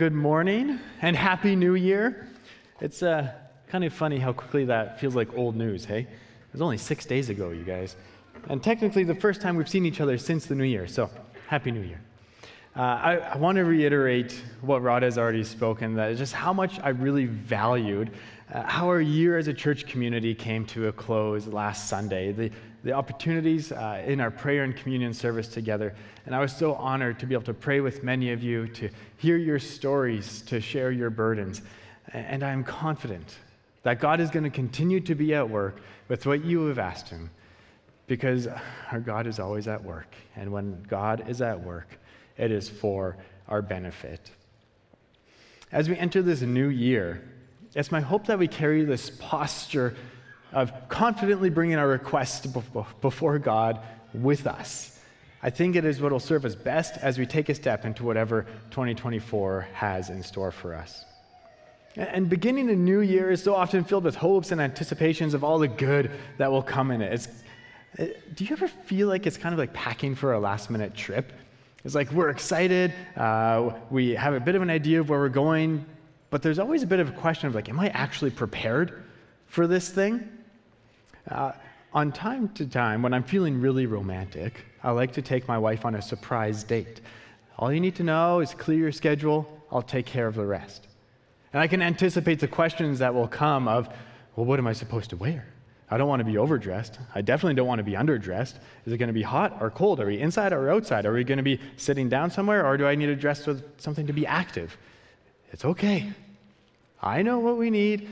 good morning and Happy New Year. It's uh, kind of funny how quickly that feels like old news, hey? It was only six days ago, you guys. And technically, the first time we've seen each other since the New Year, so Happy New Year. Uh, I, I want to reiterate what Rod has already spoken that just how much I really valued uh, how our year as a church community came to a close last Sunday. The, the opportunities uh, in our prayer and communion service together. And I was so honored to be able to pray with many of you, to hear your stories, to share your burdens. And I'm confident that God is going to continue to be at work with what you have asked Him because our God is always at work. And when God is at work, it is for our benefit. As we enter this new year, it's my hope that we carry this posture of confidently bringing our requests before God with us. I think it is what will serve us best as we take a step into whatever 2024 has in store for us. And beginning a new year is so often filled with hopes and anticipations of all the good that will come in it. It's, do you ever feel like it's kind of like packing for a last minute trip? It's like we're excited, uh, we have a bit of an idea of where we're going, but there's always a bit of a question of like, am I actually prepared for this thing? Uh, on time to time, when I'm feeling really romantic, I like to take my wife on a surprise date. All you need to know is clear your schedule, I'll take care of the rest. And I can anticipate the questions that will come of, well, what am I supposed to wear? I don't want to be overdressed. I definitely don't want to be underdressed. Is it going to be hot or cold? Are we inside or outside? Are we going to be sitting down somewhere or do I need to dress with something to be active? It's okay. I know what we need.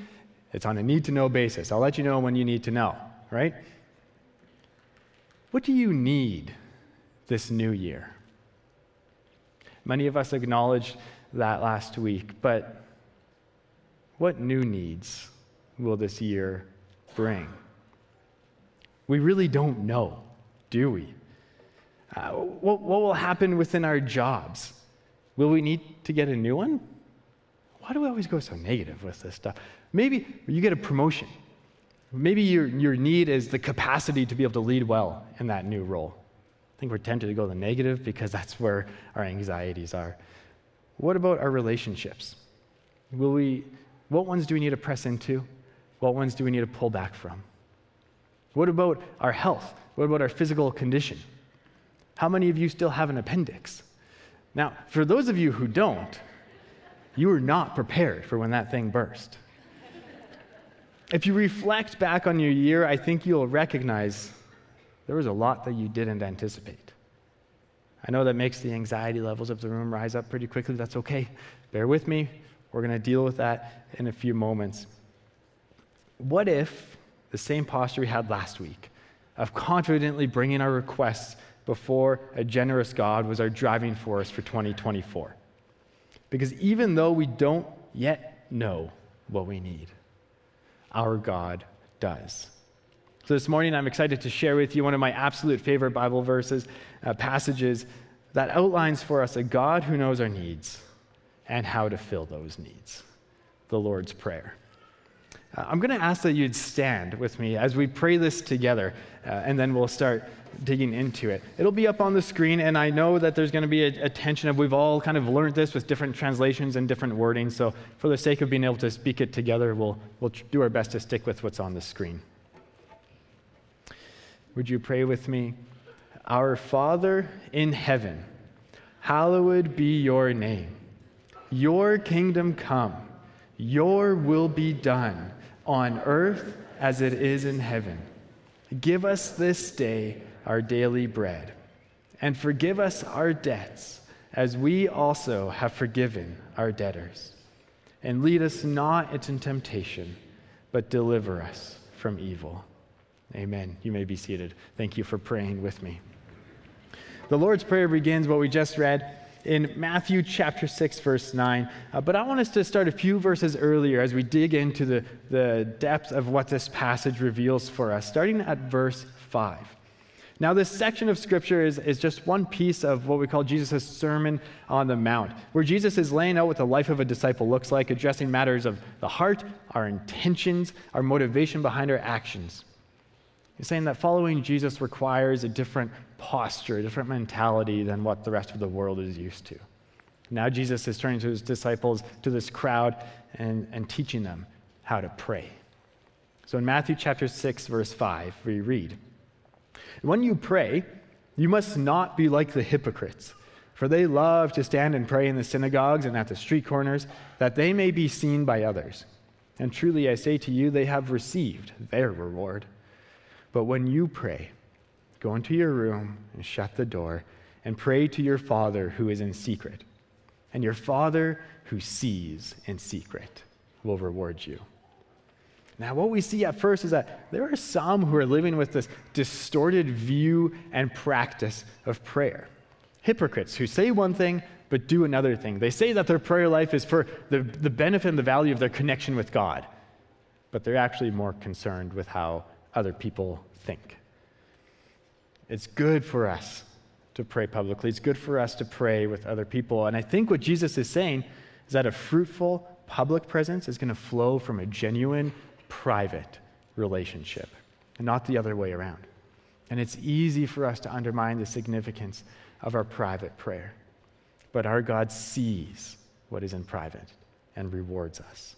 It's on a need to know basis. I'll let you know when you need to know right? What do you need this new year? Many of us acknowledged that last week, but what new needs will this year bring? We really don't know, do we? Uh, what, what will happen within our jobs? Will we need to get a new one? Why do we always go so negative with this stuff? Maybe you get a promotion Maybe your, your need is the capacity to be able to lead well in that new role. I think we're tempted to go the negative because that's where our anxieties are. What about our relationships? Will we, what ones do we need to press into? What ones do we need to pull back from? What about our health? What about our physical condition? How many of you still have an appendix? Now, for those of you who don't, you were not prepared for when that thing burst. If you reflect back on your year, I think you'll recognize there was a lot that you didn't anticipate. I know that makes the anxiety levels of the room rise up pretty quickly. That's okay. Bear with me. We're going to deal with that in a few moments. What if the same posture we had last week of confidently bringing our requests before a generous God was our driving force for 2024? Because even though we don't yet know what we need, our God does. So this morning, I'm excited to share with you one of my absolute favorite Bible verses, uh, passages that outlines for us a God who knows our needs and how to fill those needs the Lord's Prayer. Uh, I'm going to ask that you'd stand with me as we pray this together, uh, and then we'll start digging into it. It'll be up on the screen, and I know that there's going to be a, a, tension of we've all kind of learned this with different translations and different wording. So, for the sake of being able to speak it together, we'll, we'll do our best to stick with what's on the screen. Would you pray with me? Our Father in heaven, hallowed be your name. Your kingdom come, your will be done on earth as it is in heaven. Give us this day our daily bread. And forgive us our debts, as we also have forgiven our debtors. And lead us not into temptation, but deliver us from evil. Amen. You may be seated. Thank you for praying with me. The Lord's Prayer begins what we just read in Matthew chapter 6, verse 9. Uh, but I want us to start a few verses earlier as we dig into the, the depth of what this passage reveals for us, starting at verse 5. Now, this section of scripture is, is just one piece of what we call Jesus' Sermon on the Mount, where Jesus is laying out what the life of a disciple looks like, addressing matters of the heart, our intentions, our motivation behind our actions. He's saying that following Jesus requires a different posture, a different mentality than what the rest of the world is used to. Now Jesus is turning to his disciples, to this crowd, and, and teaching them how to pray. So in Matthew chapter 6, verse 5, we read, When you pray, you must not be like the hypocrites, for they love to stand and pray in the synagogues and at the street corners, that they may be seen by others. And truly I say to you, they have received their reward. But when you pray, go into your room and shut the door, and pray to your Father who is in secret and your Father who sees in secret will reward you. Now, what we see at first is that there are some who are living with this distorted view and practice of prayer. Hypocrites who say one thing but do another thing. They say that their prayer life is for the, the benefit and the value of their connection with God, but they're actually more concerned with how other people think. It's good for us to pray publicly. It's good for us to pray with other people. And I think what Jesus is saying is that a fruitful public presence is going to flow from a genuine private relationship and not the other way around. And it's easy for us to undermine the significance of our private prayer. But our God sees what is in private and rewards us.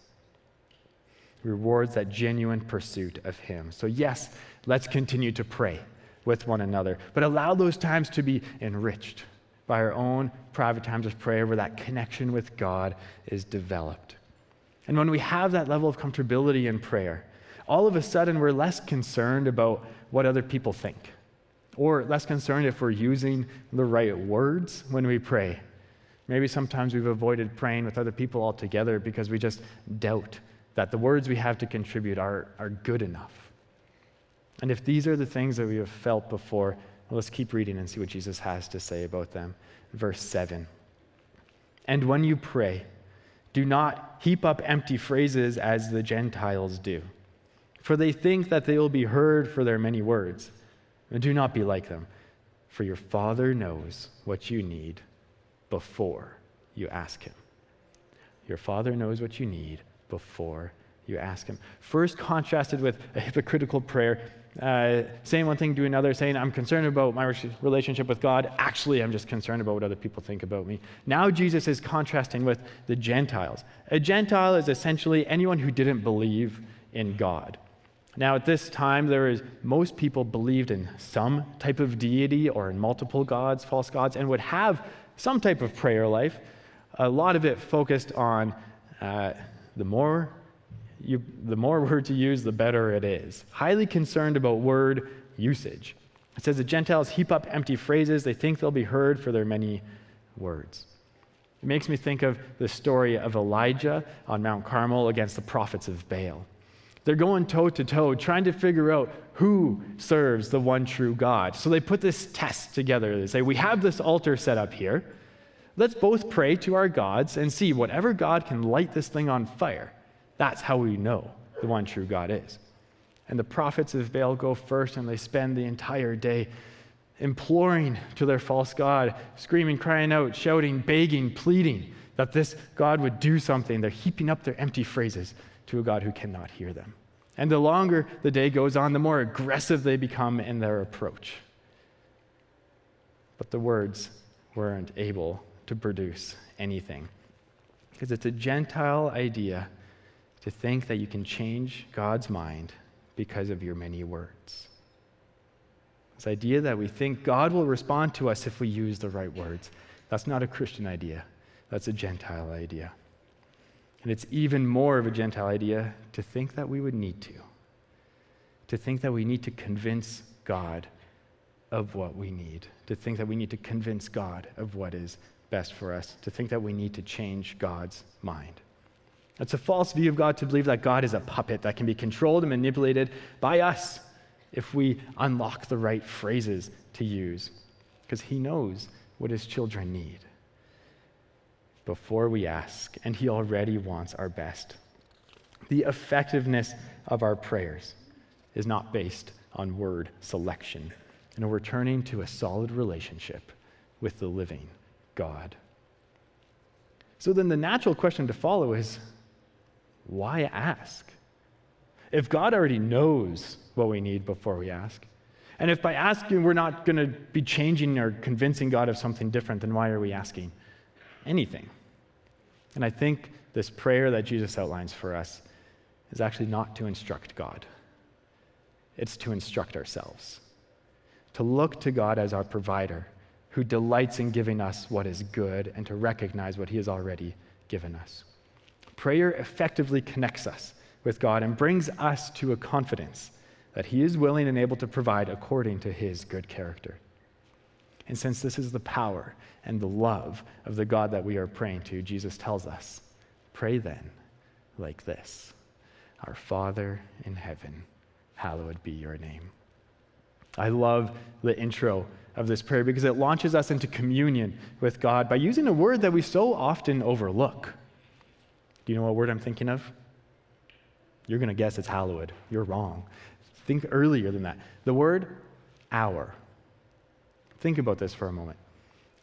Rewards that genuine pursuit of Him. So, yes, let's continue to pray with one another, but allow those times to be enriched by our own private times of prayer where that connection with God is developed. And when we have that level of comfortability in prayer, all of a sudden we're less concerned about what other people think, or less concerned if we're using the right words when we pray. Maybe sometimes we've avoided praying with other people altogether because we just doubt that the words we have to contribute are, are good enough. And if these are the things that we have felt before, well, let's keep reading and see what Jesus has to say about them. Verse 7. And when you pray, do not heap up empty phrases as the Gentiles do, for they think that they will be heard for their many words. And do not be like them, for your Father knows what you need before you ask Him. Your Father knows what you need before you ask Him. First, contrasted with a hypocritical prayer, uh, saying one thing, do another, saying, I'm concerned about my relationship with God. Actually, I'm just concerned about what other people think about me. Now, Jesus is contrasting with the Gentiles. A Gentile is essentially anyone who didn't believe in God. Now, at this time, there is most people believed in some type of deity or in multiple gods, false gods, and would have some type of prayer life. A lot of it focused on uh, the more you, the more words you use, the better it is. Highly concerned about word usage. It says the Gentiles heap up empty phrases, they think they'll be heard for their many words. It makes me think of the story of Elijah on Mount Carmel against the prophets of Baal. They're going toe to toe, trying to figure out who serves the one true God. So they put this test together. They say, We have this altar set up here. Let's both pray to our gods and see whatever God can light this thing on fire. That's how we know the one true God is. And the prophets of Baal go first and they spend the entire day imploring to their false God, screaming, crying out, shouting, begging, pleading that this God would do something. They're heaping up their empty phrases to a God who cannot hear them. And the longer the day goes on, the more aggressive they become in their approach. But the words weren't able to produce anything. Because it's a Gentile idea to think that you can change God's mind because of your many words. This idea that we think God will respond to us if we use the right words. That's not a Christian idea, that's a Gentile idea. And it's even more of a Gentile idea to think that we would need to. To think that we need to convince God of what we need. To think that we need to convince God of what is best for us. To think that we need to change God's mind. It's a false view of God to believe that God is a puppet that can be controlled and manipulated by us if we unlock the right phrases to use, because He knows what His children need before we ask, and He already wants our best. The effectiveness of our prayers is not based on word selection, and we're turning to a solid relationship with the living God. So then the natural question to follow is why ask? If God already knows what we need before we ask, and if by asking we're not going to be changing or convincing God of something different, then why are we asking? anything. And I think this prayer that Jesus outlines for us is actually not to instruct God, it's to instruct ourselves, to look to God as our provider who delights in giving us what is good and to recognize what he has already given us. Prayer effectively connects us with God and brings us to a confidence that he is willing and able to provide according to his good character. And since this is the power and the love of the God that we are praying to, Jesus tells us pray then like this Our Father in heaven, hallowed be your name. I love the intro of this prayer because it launches us into communion with God by using a word that we so often overlook. Do you know what word I'm thinking of? You're going to guess it's hallowed. You're wrong. Think earlier than that. The word our. Think about this for a moment.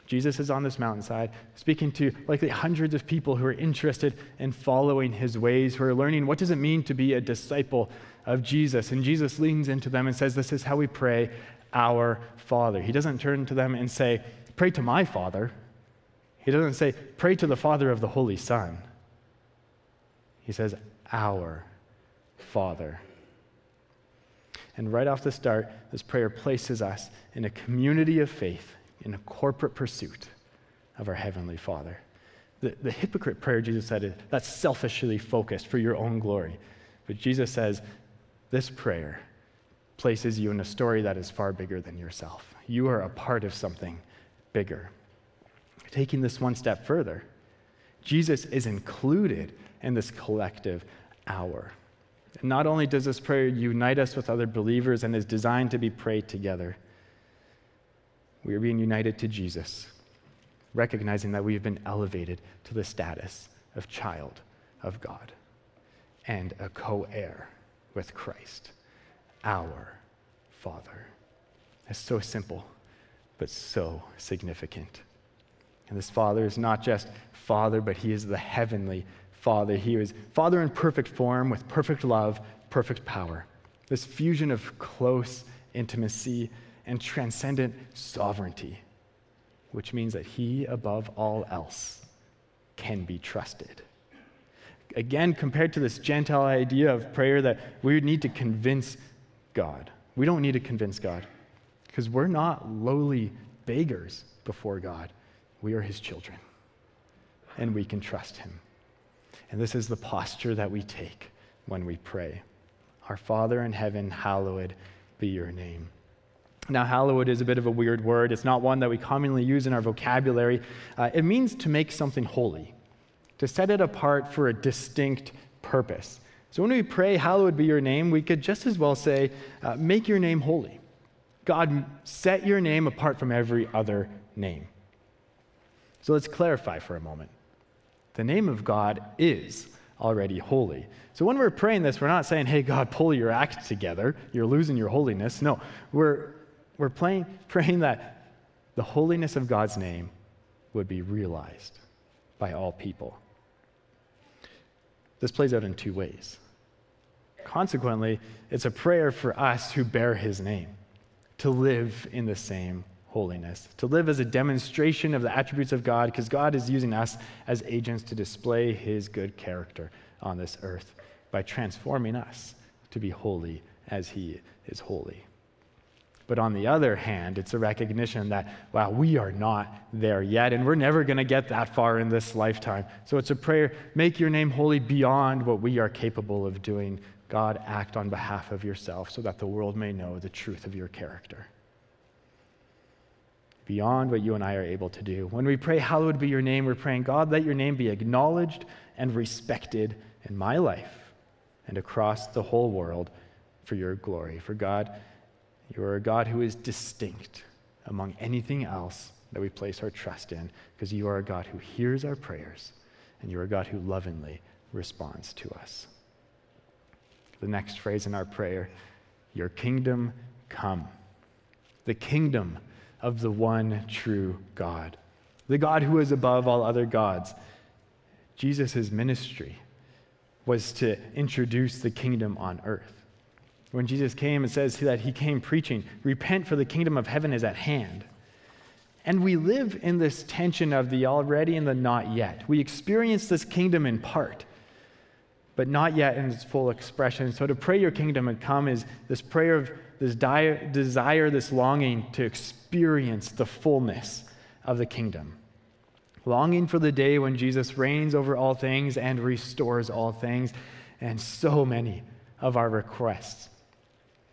Jesus is on this mountainside speaking to likely hundreds of people who are interested in following his ways, who are learning what does it mean to be a disciple of Jesus. And Jesus leans into them and says, This is how we pray, our Father. He doesn't turn to them and say, Pray to my Father. He doesn't say, Pray to the Father of the Holy Son. He says, Our Father. And right off the start, this prayer places us in a community of faith, in a corporate pursuit of our Heavenly Father. The, the hypocrite prayer, Jesus said, is that's selfishly focused for your own glory. But Jesus says, this prayer places you in a story that is far bigger than yourself. You are a part of something bigger. Taking this one step further, Jesus is included in this collective our. And not only does this prayer unite us with other believers and is designed to be prayed together, we are being united to Jesus, recognizing that we have been elevated to the status of child of God and a co heir with Christ, our Father. It's so simple, but so significant. And this Father is not just Father, but He is the heavenly Father. He is Father in perfect form with perfect love, perfect power. This fusion of close intimacy and transcendent sovereignty, which means that He, above all else, can be trusted. Again, compared to this Gentile idea of prayer that we would need to convince God. We don't need to convince God because we're not lowly beggars before God. We are His children, and we can trust Him. And this is the posture that we take when we pray Our Father in heaven, hallowed be your name. Now, hallowed is a bit of a weird word. It's not one that we commonly use in our vocabulary. Uh, it means to make something holy, to set it apart for a distinct purpose. So when we pray, Hallowed be your name, we could just as well say, uh, Make your name holy. God, set your name apart from every other name. So let's clarify for a moment. The name of God is already holy. So when we're praying this, we're not saying, hey, God, pull your act together. You're losing your holiness. No, we're, we're praying that the holiness of God's name would be realized by all people. This plays out in two ways. Consequently, it's a prayer for us who bear his name to live in the same holiness, to live as a demonstration of the attributes of God, because God is using us as agents to display his good character on this earth by transforming us to be holy as he is holy. But on the other hand, it's a recognition that, wow, we are not there yet, and we're never going to get that far in this lifetime. So it's a prayer make your name holy beyond what we are capable of doing. God, act on behalf of yourself so that the world may know the truth of your character beyond what you and I are able to do. When we pray, Hallowed be your name, we're praying, God, let your name be acknowledged and respected in my life and across the whole world for your glory. For God, you are a God who is distinct among anything else that we place our trust in, because you are a God who hears our prayers and you are a God who lovingly responds to us. The next phrase in our prayer, your kingdom come. The kingdom of the one true God, the God who is above all other gods. Jesus' ministry was to introduce the kingdom on earth. When Jesus came, it says that he came preaching, Repent, for the kingdom of heaven is at hand. And we live in this tension of the already and the not yet. We experience this kingdom in part, but not yet in its full expression. So to pray your kingdom and come is this prayer of this desire, this longing to experience the fullness of the kingdom. Longing for the day when Jesus reigns over all things and restores all things. And so many of our requests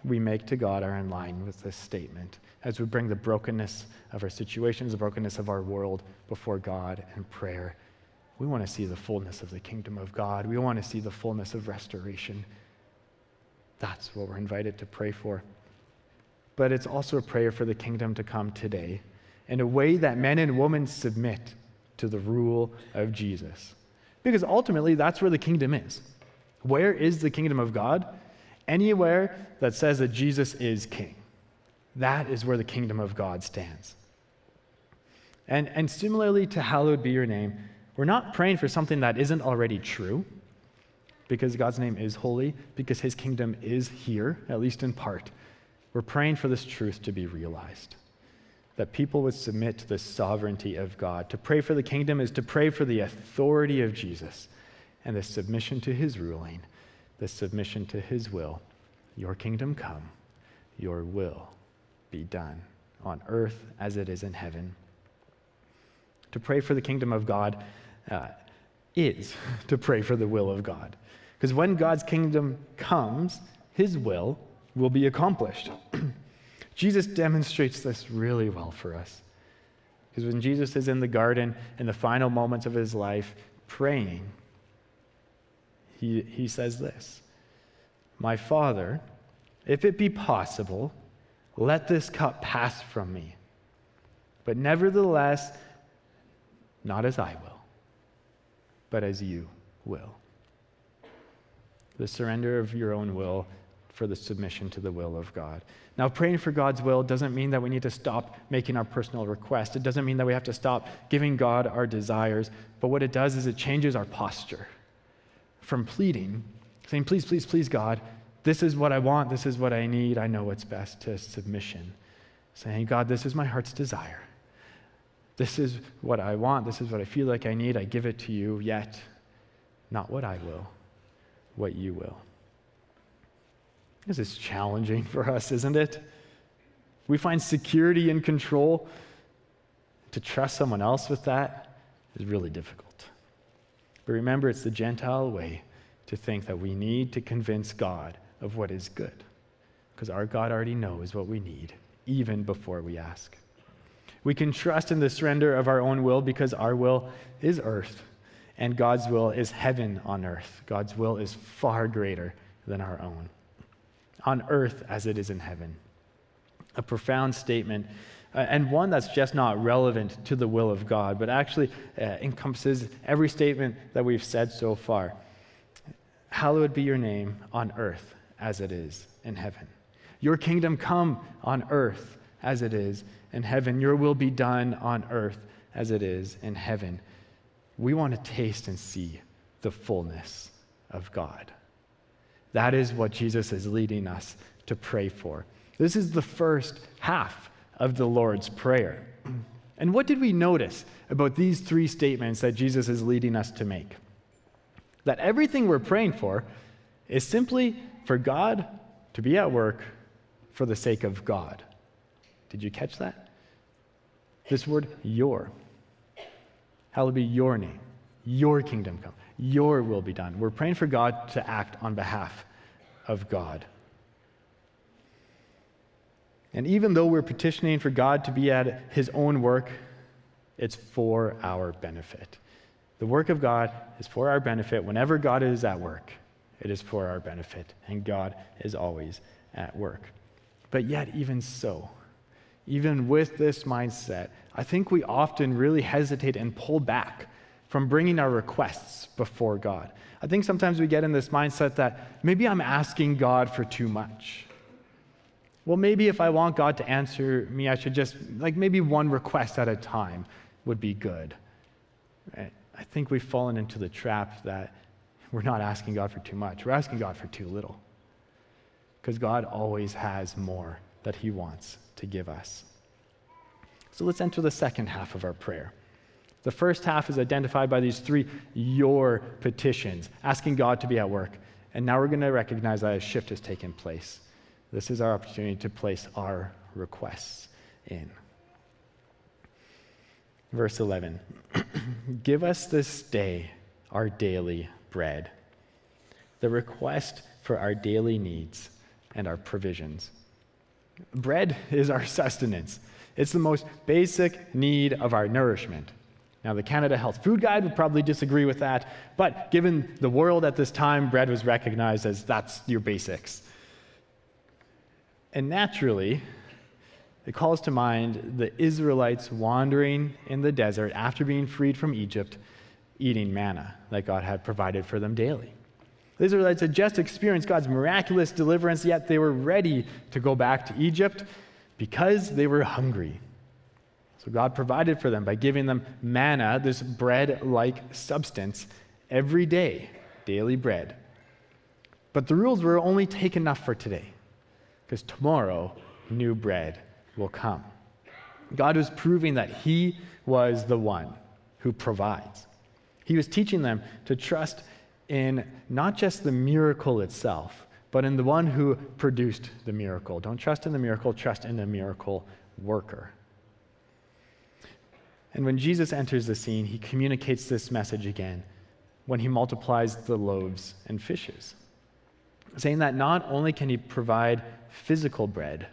we make to God are in line with this statement as we bring the brokenness of our situations, the brokenness of our world before God in prayer. We want to see the fullness of the kingdom of God. We want to see the fullness of restoration. That's what we're invited to pray for. But it's also a prayer for the kingdom to come today in a way that men and women submit to the rule of Jesus. Because ultimately, that's where the kingdom is. Where is the kingdom of God? Anywhere that says that Jesus is king. That is where the kingdom of God stands. And, and similarly to hallowed be your name, we're not praying for something that isn't already true, because God's name is holy, because his kingdom is here, at least in part. We're praying for this truth to be realized that people would submit to the sovereignty of God. To pray for the kingdom is to pray for the authority of Jesus and the submission to his ruling, the submission to his will. Your kingdom come, your will be done on earth as it is in heaven. To pray for the kingdom of God uh, is to pray for the will of God. Because when God's kingdom comes, his will will be accomplished. Jesus demonstrates this really well for us. Because when Jesus is in the garden in the final moments of his life praying, he, he says this My Father, if it be possible, let this cup pass from me. But nevertheless, not as I will, but as you will. The surrender of your own will for the submission to the will of God. Now, praying for God's will doesn't mean that we need to stop making our personal requests. It doesn't mean that we have to stop giving God our desires. But what it does is it changes our posture from pleading, saying, Please, please, please, God, this is what I want, this is what I need, I know what's best, to submission. Saying, God, this is my heart's desire. This is what I want, this is what I feel like I need, I give it to you, yet not what I will, what you will. This is challenging for us, isn't it? We find security and control. To trust someone else with that is really difficult. But remember, it's the Gentile way to think that we need to convince God of what is good, because our God already knows what we need, even before we ask. We can trust in the surrender of our own will because our will is earth, and God's will is heaven on earth. God's will is far greater than our own, on earth as it is in heaven. A profound statement. Uh, and one that's just not relevant to the will of God, but actually uh, encompasses every statement that we've said so far. Hallowed be your name on earth as it is in heaven. Your kingdom come on earth as it is in heaven. Your will be done on earth as it is in heaven. We want to taste and see the fullness of God. That is what Jesus is leading us to pray for. This is the first half of the Lord's Prayer. And what did we notice about these three statements that Jesus is leading us to make? That everything we're praying for is simply for God to be at work for the sake of God. Did you catch that? This word, your. Hallowed be your name, your kingdom come, your will be done. We're praying for God to act on behalf of God. And even though we're petitioning for God to be at his own work, it's for our benefit. The work of God is for our benefit whenever God is at work. It is for our benefit, and God is always at work. But yet, even so, even with this mindset, I think we often really hesitate and pull back from bringing our requests before God. I think sometimes we get in this mindset that maybe I'm asking God for too much. Well, maybe if I want God to answer me, I should just, like, maybe one request at a time would be good. I think we've fallen into the trap that we're not asking God for too much, we're asking God for too little. Because God always has more that He wants to give us. So let's enter the second half of our prayer. The first half is identified by these three your petitions, asking God to be at work. And now we're going to recognize that a shift has taken place. This is our opportunity to place our requests in. Verse 11 Give us this day our daily bread. The request for our daily needs and our provisions. Bread is our sustenance, it's the most basic need of our nourishment. Now, the Canada Health Food Guide would probably disagree with that, but given the world at this time, bread was recognized as that's your basics. And naturally, it calls to mind the Israelites wandering in the desert after being freed from Egypt, eating manna that God had provided for them daily. The Israelites had just experienced God's miraculous deliverance, yet they were ready to go back to Egypt because they were hungry. So God provided for them by giving them manna, this bread like substance, every day, daily bread. But the rules were only take enough for today, because tomorrow, new bread will come. God was proving that He was the one who provides. He was teaching them to trust in not just the miracle itself, but in the one who produced the miracle. Don't trust in the miracle, trust in the miracle worker. And when Jesus enters the scene, he communicates this message again when he multiplies the loaves and fishes, saying that not only can he provide physical bread,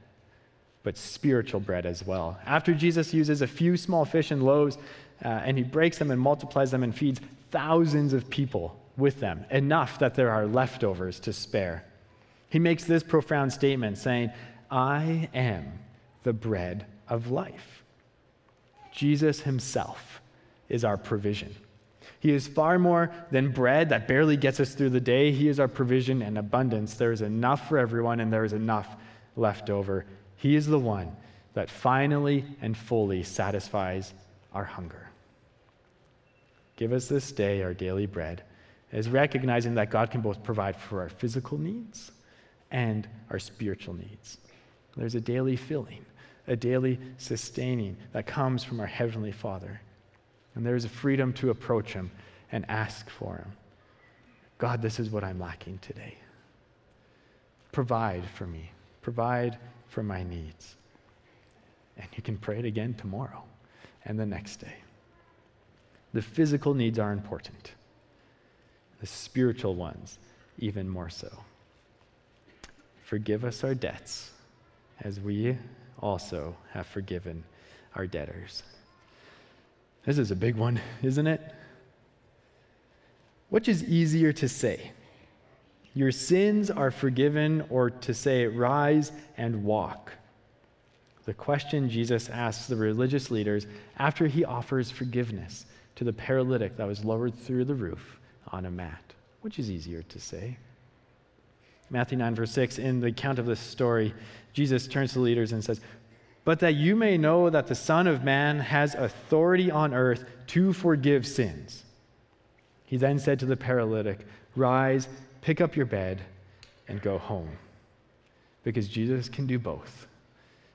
but spiritual bread as well. After Jesus uses a few small fish and loaves, uh, and he breaks them and multiplies them and feeds thousands of people with them, enough that there are leftovers to spare. He makes this profound statement saying, I am the bread of life. Jesus himself is our provision. He is far more than bread that barely gets us through the day. He is our provision and abundance. There is enough for everyone, and there is enough left over. He is the one that finally and fully satisfies our hunger. Give us this day our daily bread, as recognizing that God can both provide for our physical needs and our spiritual needs. There's a daily filling a daily sustaining that comes from our Heavenly Father. And there is a freedom to approach Him and ask for Him. God, this is what I'm lacking today. Provide for me, provide for my needs. And you can pray it again tomorrow and the next day. The physical needs are important, the spiritual ones, even more so. Forgive us our debts as we also have forgiven our debtors. This is a big one, isn't it? Which is easier to say? Your sins are forgiven, or to say, rise and walk? The question Jesus asks the religious leaders after he offers forgiveness to the paralytic that was lowered through the roof on a mat. Which is easier to say? Matthew 9, verse 6, in the account of this story, Jesus turns to the leaders and says, But that you may know that the Son of Man has authority on earth to forgive sins. He then said to the paralytic, Rise, pick up your bed, and go home. Because Jesus can do both.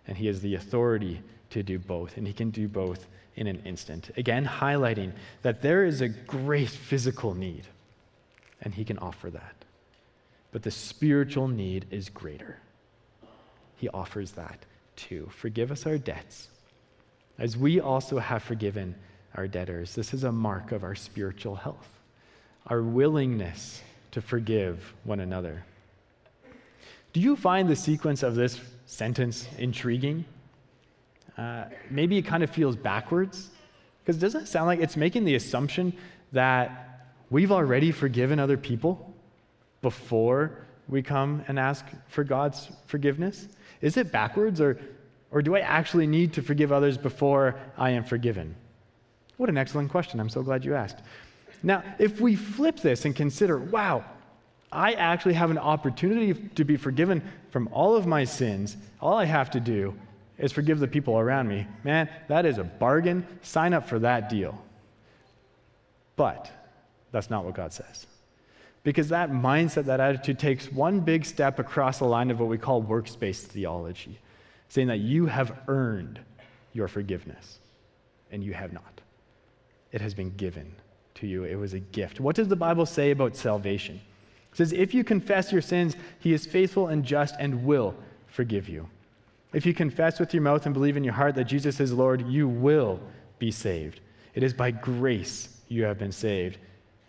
And he has the authority to do both. And he can do both in an instant. Again, highlighting that there is a great physical need, and he can offer that but the spiritual need is greater. He offers that too. Forgive us our debts, as we also have forgiven our debtors. This is a mark of our spiritual health, our willingness to forgive one another. Do you find the sequence of this sentence intriguing? Uh, maybe it kind of feels backwards, because doesn't it sound like it's making the assumption that we've already forgiven other people? before we come and ask for God's forgiveness? Is it backwards, or, or do I actually need to forgive others before I am forgiven? What an excellent question. I'm so glad you asked. Now, if we flip this and consider, wow, I actually have an opportunity to be forgiven from all of my sins, all I have to do is forgive the people around me. Man, that is a bargain. Sign up for that deal. But that's not what God says. Because that mindset, that attitude takes one big step across the line of what we call works-based theology, saying that you have earned your forgiveness, and you have not. It has been given to you, it was a gift. What does the Bible say about salvation? It says, If you confess your sins, he is faithful and just and will forgive you. If you confess with your mouth and believe in your heart that Jesus is Lord, you will be saved. It is by grace you have been saved.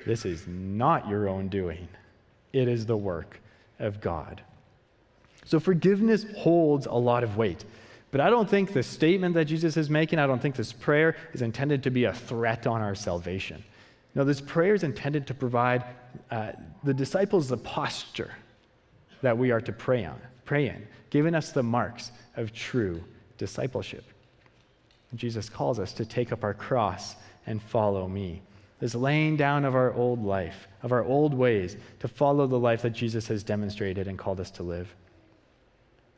This is not your own doing, it is the work of God. So forgiveness holds a lot of weight. But I don't think the statement that Jesus is making, I don't think this prayer is intended to be a threat on our salvation. No, this prayer is intended to provide uh, the disciples the posture that we are to pray on, pray in, giving us the marks of true discipleship. Jesus calls us to take up our cross and follow me. This laying down of our old life, of our old ways, to follow the life that Jesus has demonstrated and called us to live.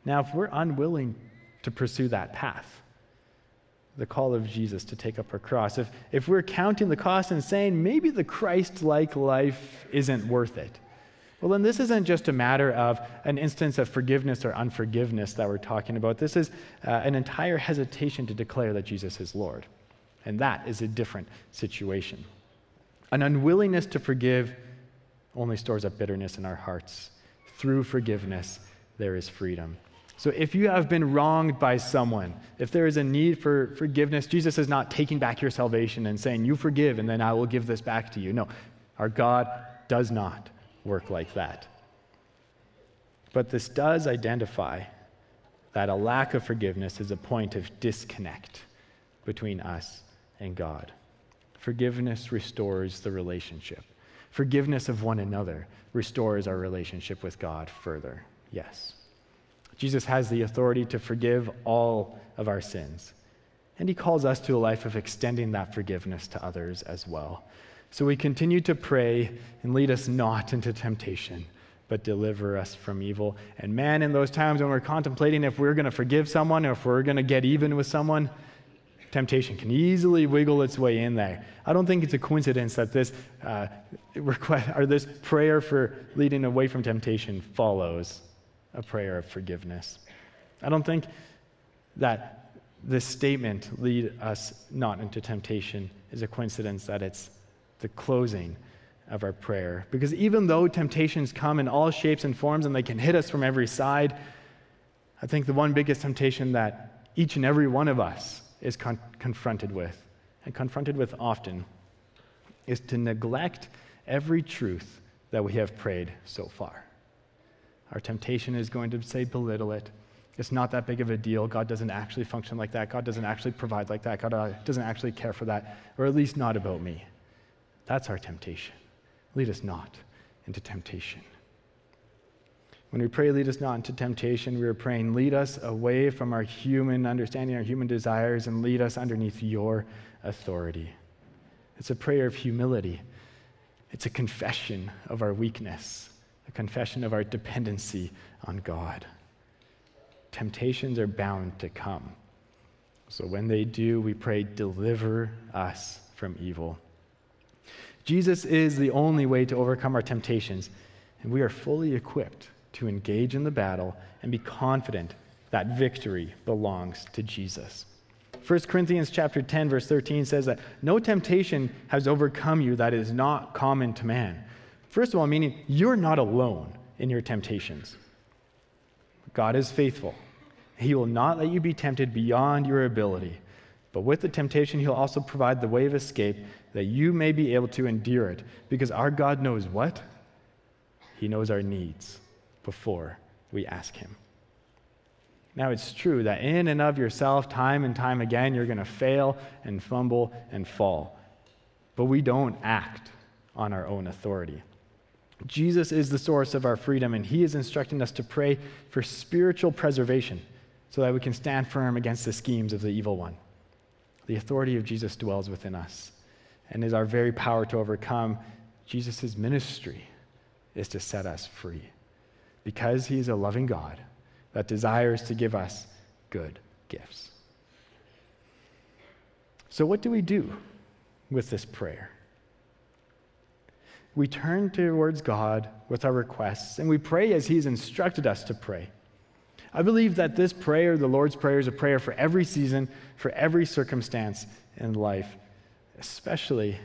Now, if we're unwilling to pursue that path, the call of Jesus to take up our cross, if, if we're counting the cost and saying maybe the Christ like life isn't worth it, well, then this isn't just a matter of an instance of forgiveness or unforgiveness that we're talking about. This is uh, an entire hesitation to declare that Jesus is Lord. And that is a different situation. An unwillingness to forgive only stores up bitterness in our hearts. Through forgiveness, there is freedom. So if you have been wronged by someone, if there is a need for forgiveness, Jesus is not taking back your salvation and saying, You forgive, and then I will give this back to you. No, our God does not work like that. But this does identify that a lack of forgiveness is a point of disconnect between us and God. Forgiveness restores the relationship. Forgiveness of one another restores our relationship with God further. Yes. Jesus has the authority to forgive all of our sins. And he calls us to a life of extending that forgiveness to others as well. So we continue to pray and lead us not into temptation, but deliver us from evil. And man, in those times when we're contemplating if we're going to forgive someone or if we're going to get even with someone, temptation can easily wiggle its way in there. I don't think it's a coincidence that this uh, request or this prayer for leading away from temptation follows a prayer of forgiveness. I don't think that this statement, lead us not into temptation, is a coincidence that it's the closing of our prayer. Because even though temptations come in all shapes and forms and they can hit us from every side, I think the one biggest temptation that each and every one of us is con- confronted with, and confronted with often, is to neglect every truth that we have prayed so far. Our temptation is going to say, belittle it. It's not that big of a deal. God doesn't actually function like that. God doesn't actually provide like that. God uh, doesn't actually care for that, or at least not about me. That's our temptation. Lead us not into temptation. When we pray, lead us not into temptation, we are praying, lead us away from our human understanding, our human desires, and lead us underneath your authority. It's a prayer of humility. It's a confession of our weakness, a confession of our dependency on God. Temptations are bound to come. So when they do, we pray, deliver us from evil. Jesus is the only way to overcome our temptations, and we are fully equipped to engage in the battle and be confident that victory belongs to Jesus. 1 Corinthians chapter 10 verse 13 says that no temptation has overcome you that is not common to man. First of all, meaning you're not alone in your temptations. God is faithful. He will not let you be tempted beyond your ability. But with the temptation, he'll also provide the way of escape that you may be able to endure it. Because our God knows what? He knows our needs before we ask him. Now, it's true that in and of yourself, time and time again, you're going to fail and fumble and fall. But we don't act on our own authority. Jesus is the source of our freedom, and he is instructing us to pray for spiritual preservation so that we can stand firm against the schemes of the evil one. The authority of Jesus dwells within us and is our very power to overcome. Jesus' ministry is to set us free because he is a loving God that desires to give us good gifts. So, what do we do with this prayer? We turn towards God with our requests and we pray as he's instructed us to pray. I believe that this prayer, the Lord's Prayer, is a prayer for every season, for every circumstance in life, especially,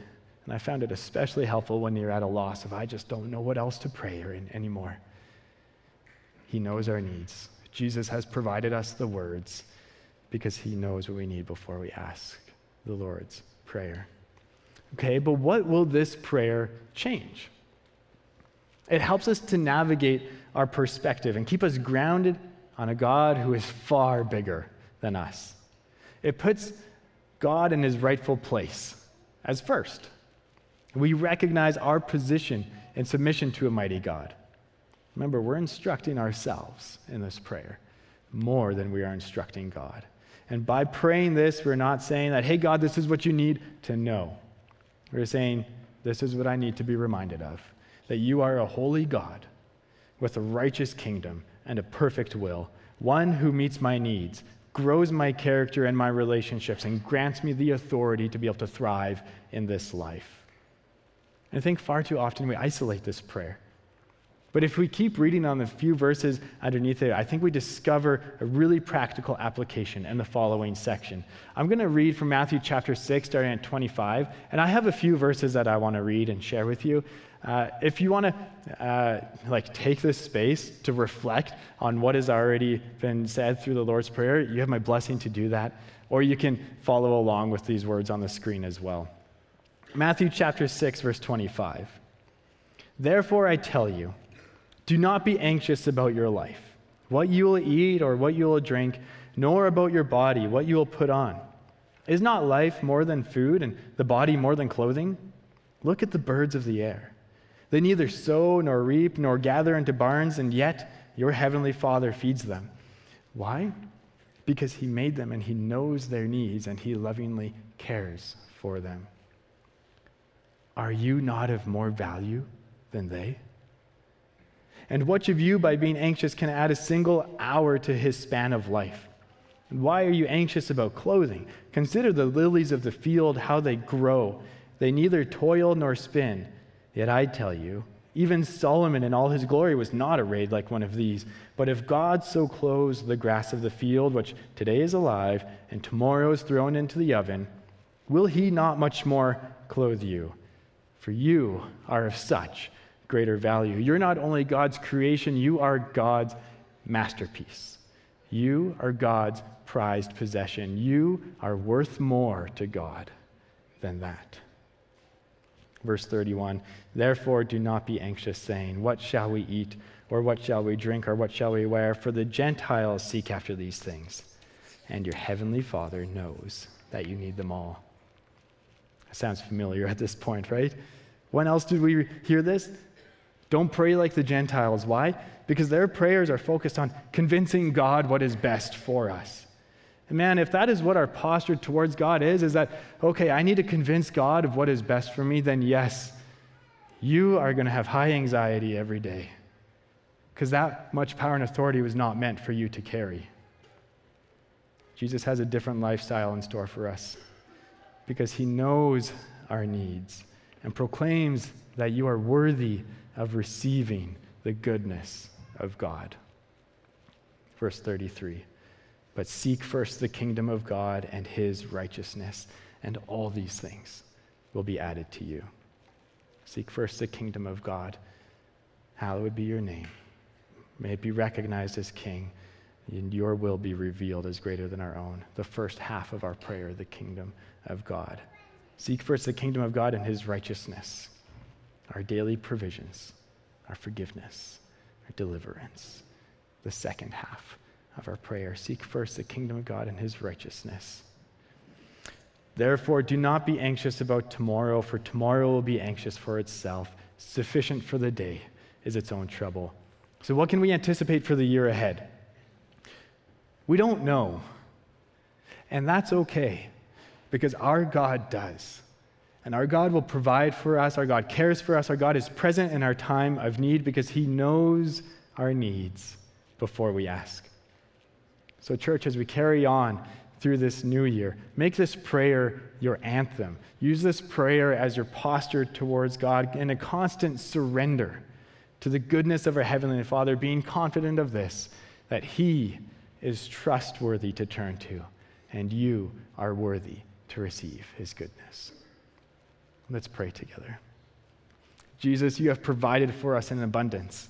and I found it especially helpful when you're at a loss of, I just don't know what else to pray in anymore. He knows our needs. Jesus has provided us the words because he knows what we need before we ask the Lord's Prayer. Okay, but what will this prayer change? It helps us to navigate our perspective and keep us grounded on a God who is far bigger than us. It puts God in his rightful place as first. We recognize our position in submission to a mighty God. Remember, we're instructing ourselves in this prayer more than we are instructing God. And by praying this, we're not saying that, hey, God, this is what you need to know. We're saying, this is what I need to be reminded of that you are a holy God with a righteous kingdom and a perfect will, one who meets my needs, grows my character and my relationships, and grants me the authority to be able to thrive in this life. And I think far too often we isolate this prayer. But if we keep reading on the few verses underneath it, I think we discover a really practical application in the following section. I'm going to read from Matthew chapter 6, starting at 25, and I have a few verses that I want to read and share with you. Uh, if you want to uh, like take this space to reflect on what has already been said through the Lord's Prayer, you have my blessing to do that, or you can follow along with these words on the screen as well. Matthew chapter 6, verse 25. Therefore, I tell you, do not be anxious about your life, what you will eat or what you will drink, nor about your body, what you will put on. Is not life more than food and the body more than clothing? Look at the birds of the air. They neither sow nor reap nor gather into barns, and yet your heavenly Father feeds them. Why? Because he made them and he knows their needs and he lovingly cares for them. Are you not of more value than they? And which of you, by being anxious, can add a single hour to his span of life? And why are you anxious about clothing? Consider the lilies of the field, how they grow. They neither toil nor spin. Yet I tell you, even Solomon in all his glory was not arrayed like one of these. But if God so clothes the grass of the field, which today is alive and tomorrow is thrown into the oven, will he not much more clothe you? For you are of such greater value. You're not only God's creation, you are God's masterpiece. You are God's prized possession. You are worth more to God than that. Verse 31 Therefore, do not be anxious, saying, What shall we eat, or what shall we drink, or what shall we wear? For the Gentiles seek after these things, and your heavenly Father knows that you need them all. Sounds familiar at this point, right? When else did we hear this? Don't pray like the Gentiles. Why? Because their prayers are focused on convincing God what is best for us. And man, if that is what our posture towards God is, is that, okay, I need to convince God of what is best for me, then yes, you are going to have high anxiety every day. Because that much power and authority was not meant for you to carry. Jesus has a different lifestyle in store for us because he knows our needs and proclaims that you are worthy of receiving the goodness of God. Verse 33 But seek first the kingdom of God and his righteousness, and all these things will be added to you. Seek first the kingdom of God. Hallowed be your name. May it be recognized as king, and your will be revealed as greater than our own. The first half of our prayer, the kingdom of God. Seek first the kingdom of God and his righteousness our daily provisions, our forgiveness, our deliverance. The second half of our prayer seek first the kingdom of God and his righteousness. Therefore, do not be anxious about tomorrow, for tomorrow will be anxious for itself. Sufficient for the day is its own trouble. So, what can we anticipate for the year ahead? We don't know. And that's okay, because our God does. And our God will provide for us. Our God cares for us. Our God is present in our time of need because he knows our needs before we ask. So, church, as we carry on through this new year, make this prayer your anthem. Use this prayer as your posture towards God in a constant surrender to the goodness of our Heavenly Father, being confident of this that He is trustworthy to turn to, and you are worthy to receive His goodness. Let's pray together. Jesus, you have provided for us in abundance.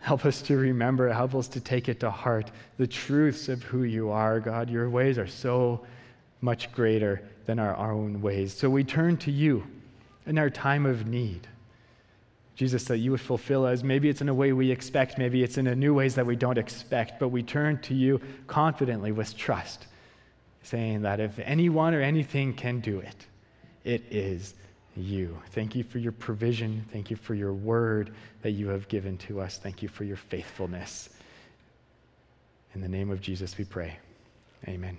Help us to remember, help us to take it to heart, the truths of who you are, God. Your ways are so much greater than our our own ways. So we turn to you in our time of need. Jesus, that you would fulfill us. Maybe it's in a way we expect, maybe it's in a new ways that we don't expect, but we turn to you confidently with trust, saying that if anyone or anything can do it, it is you. Thank you for your provision. Thank you for your word that you have given to us. Thank you for your faithfulness. In the name of Jesus, we pray. Amen.